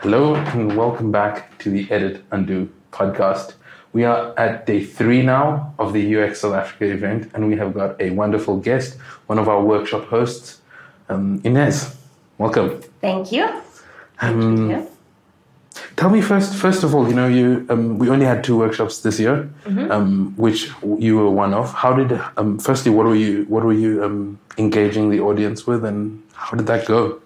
Hello and welcome back to the Edit Undo podcast. We are at day three now of the UX South Africa event, and we have got a wonderful guest, one of our workshop hosts, um, Inez. Welcome. Thank you. Um, Thank you. Tell me first, first of all, you know, you um, we only had two workshops this year, um, which you were one of. How did, um, firstly, what were you, what were you um, engaging the audience with, and how did that go?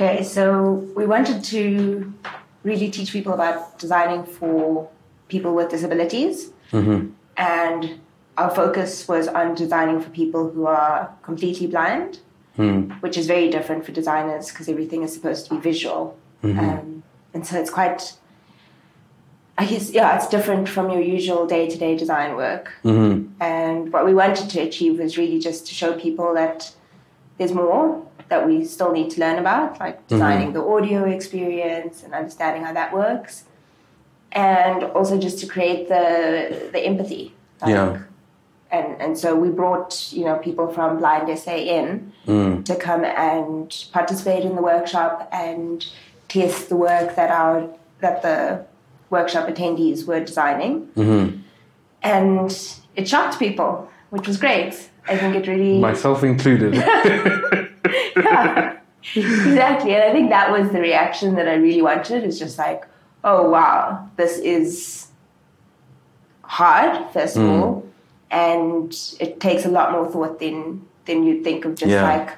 Okay, so we wanted to really teach people about designing for people with disabilities. Mm-hmm. And our focus was on designing for people who are completely blind, hmm. which is very different for designers because everything is supposed to be visual. Mm-hmm. Um, and so it's quite, I guess, yeah, it's different from your usual day to day design work. Mm-hmm. And what we wanted to achieve was really just to show people that there's more that we still need to learn about, like mm-hmm. designing the audio experience and understanding how that works, and also just to create the the empathy. like- Yeah. And and so we brought you know people from Blind SA in mm. to come and participate in the workshop and test the work that our that the workshop attendees were designing, mm-hmm. and it shocked people, which was great. I think it really Myself included. yeah, exactly. And I think that was the reaction that I really wanted. Is just like, oh wow, this is hard. First of hmm. all, and it takes a lot more thought than than you'd think of just Yeah. like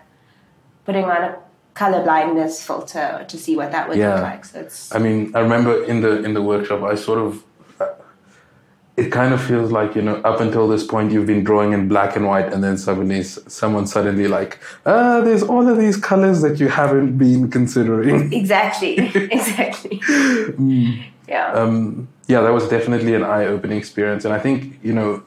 putting on a color blindness filter to see what that would Yeah. look like. So it's I mean, I remember in the in the workshop, I sort of. It kind of feels like you know, up until this point, you've been drawing in black and white, and then suddenly, someone suddenly like, ah, there's all of these colors that you haven't been considering. exactly, exactly. Yeah. um, yeah, that was definitely an eye-opening experience, and I think you know,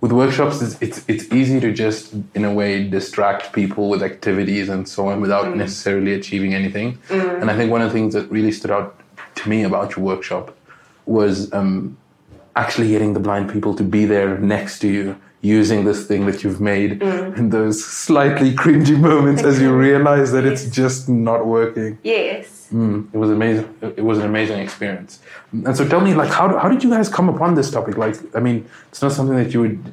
with workshops, it's, it's it's easy to just in a way distract people with activities and so on without necessarily achieving anything. And I think one of the things that really stood out to me about your workshop was um, actually getting the blind people to be there next to you. Using this thing that you've made in those slightly cringy moments as you realize that it's just not working. yes. Mm, it was amazing. It was an amazing experience. And so, tell me, like, how how did you guys come upon this topic? Like, I mean, it's not something that you would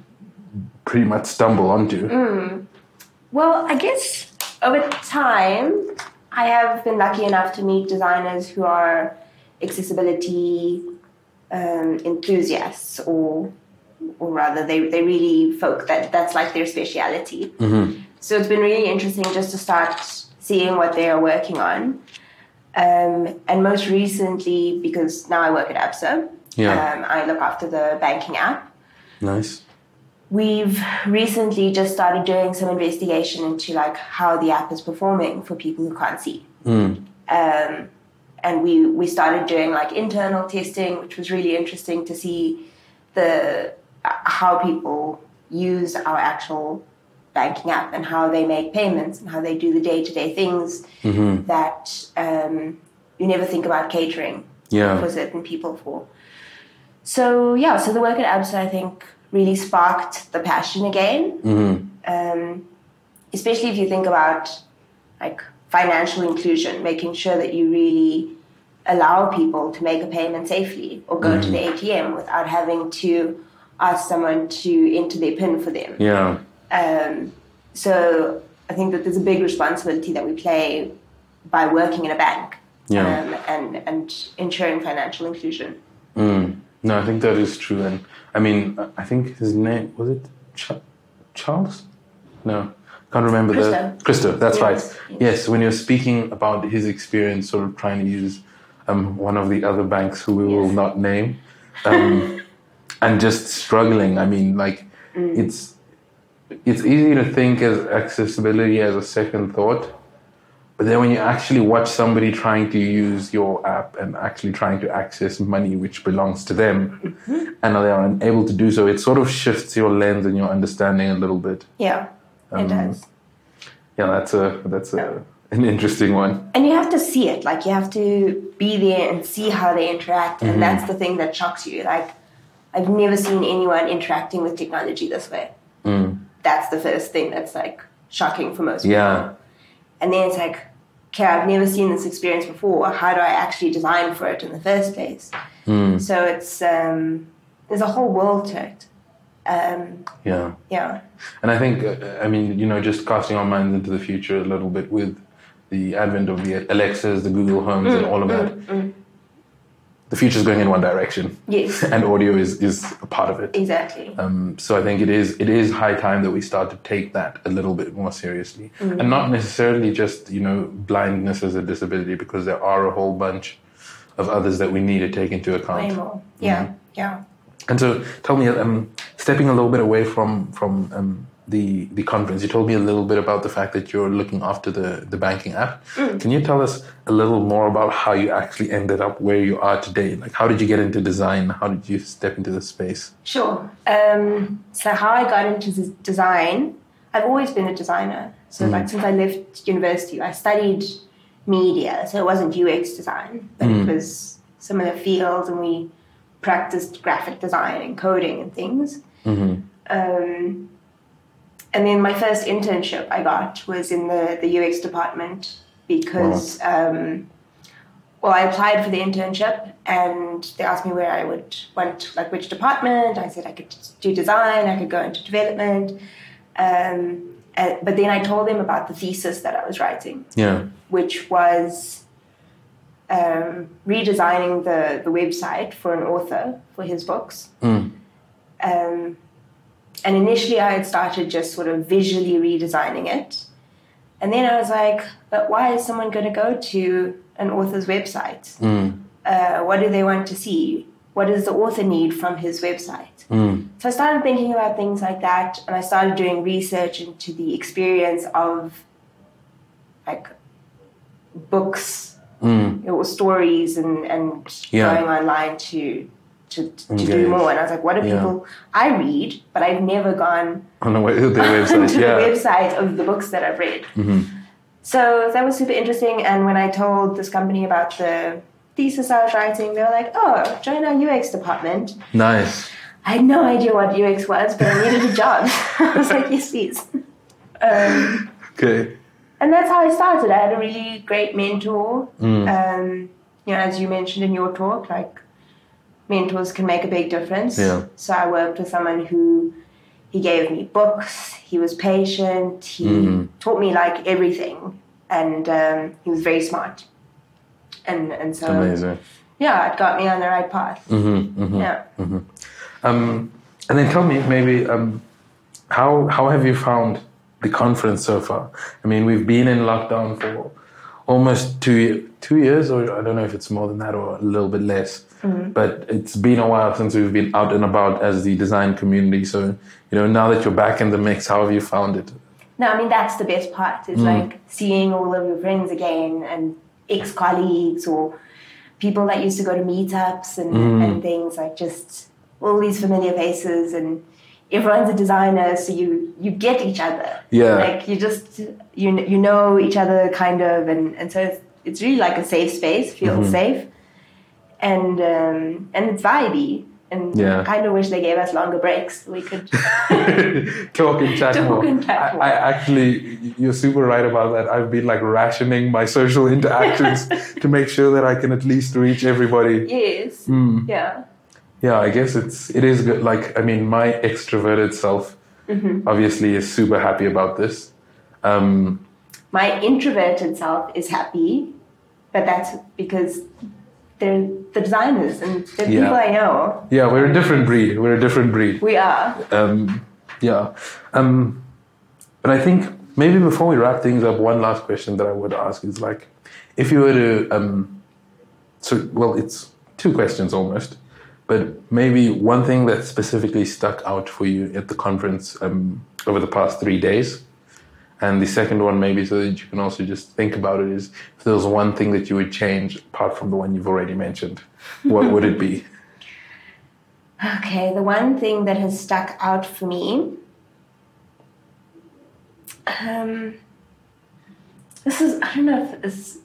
pretty much stumble onto. Well, I guess over time, I have been lucky enough to meet designers who are accessibility um, enthusiasts, or or rather, they they really folk that that's like their speciality. So it's been really interesting just to start seeing what they are working on. Um, and most recently, because now I work at ABSA, Yeah. um, I look after the banking app. Nice. We've recently just started doing some investigation into like how the app is performing for people who can't see. Um, and we we started doing like internal testing, which was really interesting to see the uh, how people use our actual banking app and how they make payments and how they do the day to day things that um, you never think about catering Yeah. for certain people for. So yeah, so the work at ABSA I think really sparked the passion again. Um, especially if you think about like financial inclusion, making sure that you really allow people to make a payment safely or go to the ATM without having to ask someone to enter their PIN for them. Yeah. Um, so I think that there's a big responsibility that we play by working in a bank Yeah. um, and and ensuring financial inclusion. No, I think that is true. And I mean, I think his name was it Ch- Charles? No, can't remember the Christo. Christo. That's Yes, right. yes. Yes, when you're speaking about his experience, sort of trying to use um, one of the other banks who we will not name, um, and just struggling. I mean, like Mm. it's it's easy to think as accessibility as a second thought. But then when you actually watch somebody trying to use your app and actually trying to access money which belongs to them Mm-hmm. and they are unable to do so, it sort of shifts your lens and your understanding a little bit. Yeah, Um, it does. Yeah, that's a that's a, an interesting one. And you have to see it. Like you have to be there and see how they interact. And that's the thing that shocks you. Like I've never seen anyone interacting with technology this way. That's the first thing that's like shocking for most people. Yeah. And then it's like, okay, I've never seen this experience before. How do I actually design for it in the first place? Mm. So it's um, there's a whole world to it. Um, Yeah. yeah, And I think, uh, I mean, you know, just casting our minds into the future a little bit with the advent of the Alexas, the Google Homes, and all of that, the future is going in one direction, yes, and audio is, is a part of it. exactly. Um, so I think it is it is high time that we start to take that a little bit more seriously, and not necessarily just you know blindness as a disability, because there are a whole bunch of others that we need to take into Way account. more. Yeah, yeah. And so, tell me, um, stepping a little bit away from from um, the the conference, you told me a little bit about the fact that you're looking after the the banking app. Can you tell us a little more about how you actually ended up where you are today? Like, how did you get into design? How did you step into this space? Sure. Um, so how I got into design, I've always been a designer. So like since I left university, I studied media. So it wasn't UX design, but it was similar fields, and we practiced graphic design and coding and things. Um, and then my first internship I got was in the, the UX department because, um, well, I applied for the internship and they asked me where I would want, like which department. I said I could do design, I could go into development. Um, and, but then I told them about the thesis that I was writing, Yeah. which was um, redesigning the, the website for an author for his books. Mm. Um, and initially, I had started just sort of visually redesigning it. And then I was like, but why is someone going to go to an author's website? Mm. Uh, what do they want to see? What does the author need from his website? Mm. So I started thinking about things like that, and I started doing research into the experience of like books Mm. or stories and, and Yeah. going online to to, to Engage. do more. And I was like, what are Yeah. people I read, but I've never gone On the website. to yeah. the website of the books that I've read. Mhm. So that was super interesting. And when I told this company about the thesis I was writing, they were like, oh, join our UX department. Nice. I had no idea what UX was, but I needed a job. I was like, yes, please. Um, Okay. And that's how I started. I had a really great mentor. Mm. Um, you know, as you mentioned in your talk, like mentors can make a big difference. Yeah. So I worked with someone who he gave me books. He was patient. He Mhm. taught me like everything, and um, he was very smart. And and so Amazing. yeah, it got me on the right path. Mm-hmm, mm-hmm. Yeah. Um, and then tell me maybe um, how how have you found the conference so far? I mean, we've been in lockdown for almost two two years, or I don't know if it's more than that or a little bit less. Mm-hmm. But it's been a while since we've been out and about as the design community. So you know, now that you're back in the mix, how have you found it? No, I mean that's the best part. Is mm. like seeing all of your friends again and ex colleagues or people that used to go to meetups and, and mm. things like just all these familiar faces and everyone's a designer, so you you get each other. Yeah. like you just you you know each other kind of, and and so it's, it's really like a safe space. Feels safe, and um, and it's vibey. And Yeah. I kind of wish they gave us longer breaks. We could Talk and chat Talk more. and chat I. I actually, you're super right about that. I've been like rationing my social interactions to make sure that I can at least reach everybody. yes, Mm. yeah. Yeah, I guess it's it is good. Like, I mean, my extroverted self obviously is super happy about this. Um, my introverted self is happy, but that's because they're the designers and the Yeah. people I know. yeah, we're a different breed. We're a different breed. We are. Um, yeah. Um, but I think maybe before we wrap things up, one last question that I would ask is like, if you were to, um, so well, it's two questions almost, but maybe one thing that specifically stuck out for you at the conference um, over the past three days. And the second one, maybe so that you can also just think about it, is if there was one thing that you would change apart from the one you've already mentioned, what would it be? Okay, the one thing that has stuck out for me. Um, this is, I don't know if it's,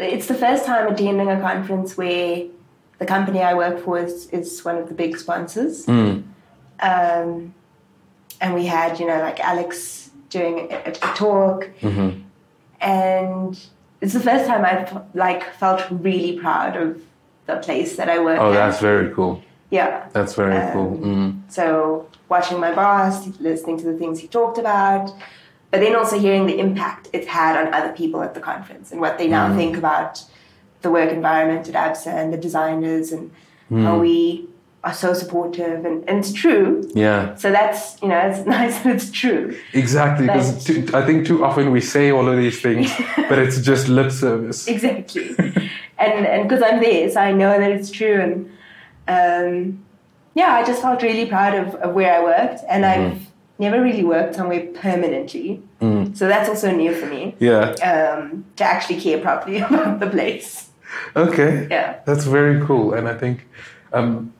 it's the first time attending a conference where the company I work for is, is one of the big sponsors. Mm. Um, and we had, you know, like Alex doing a, a talk. Mhm. And it's the first time I've like felt really proud of the place that I work Oh, at. that's very cool. yeah. That's very Um, cool. Mm. So watching my boss, listening to the things he talked about, but then also hearing the impact it's had on other people at the conference and what they now think about the work environment at ABSA and the designers and how we are so supportive and, and it's true. Yeah, So that's you know it's nice that it's true. exactly. Because I think too often we say all of these things, but it's just lip service. Exactly. and and because I'm there, so I know that it's true. And um, yeah, I just felt really proud of, of where I worked, and I've never really worked somewhere permanently. So that's also new for me Yeah. um, to actually care properly about the place. Okay. Yeah. That's very cool, and I think um,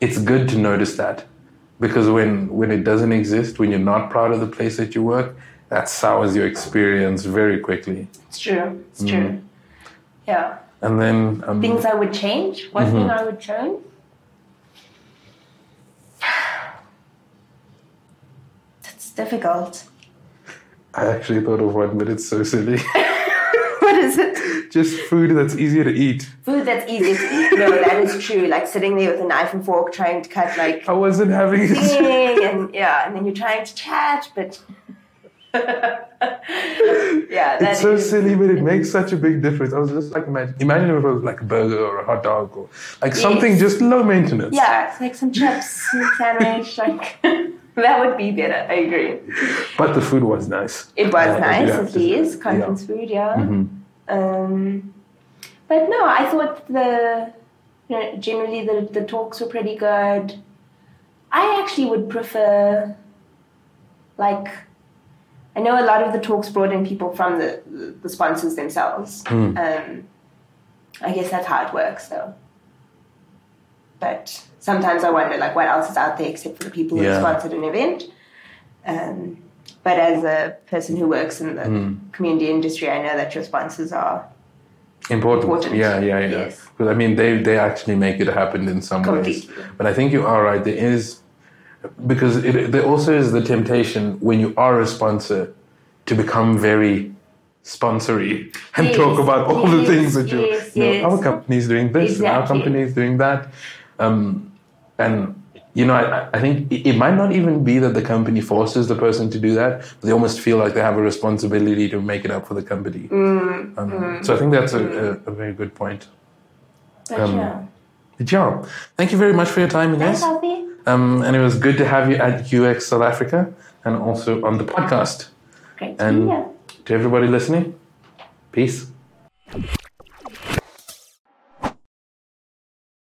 it's good to notice that because when when it doesn't exist, when you're not proud of the place that you work, that sours your experience very quickly. It's true. It's true. Yeah. And then um, Things I would change. One thing I would change. That's difficult. I actually thought of one, but it's so silly. What is it? Just food that's easier to eat. Food that's easy to eat. No, that is true. Like sitting there with a knife and fork trying to cut like I wasn't having it. thing and yeah, and then you're trying to chat, but yeah, that It's so is- silly, but it makes such a big difference. I was just like, imagine, imagine if it was like a burger or a hot dog or like something just low maintenance. Yeah, it's like some chips, sandwich, like that would be better. I agree. But the food was nice. It was Uh, nice, yeah, at least conference food, yeah. Um, but no, I thought the you know, generally the the talks were pretty good. I actually would prefer, like, I know a lot of the talks brought in people from the the sponsors themselves. Um, I guess that's how it works, though. But sometimes I wonder, like, what else is out there except for the people who Yeah. sponsored an event. Um, but as a person who works in the community industry, I know that your sponsors are Important. Important. Yeah, yeah, yeah. Yes. Because I mean, they they actually make it happen in some ways. But I think you are right. There is because it, there also is the temptation when you are a sponsor to become very sponsory and Yes, talk about all the things that you, yes, you know, our company is doing this and our Exactly. company is doing that. Um, and you know, I, I think it might not even be that the company forces the person to do that, but they almost feel like they have a responsibility to make it up for the company. Mm, Um, So I think that's a, a, a very good point. Um, yeah. Good job. Thank you very much for your time, Inez. Um, and it was good to have you at UX South Africa and also on the podcast. Great to And to everybody listening, peace.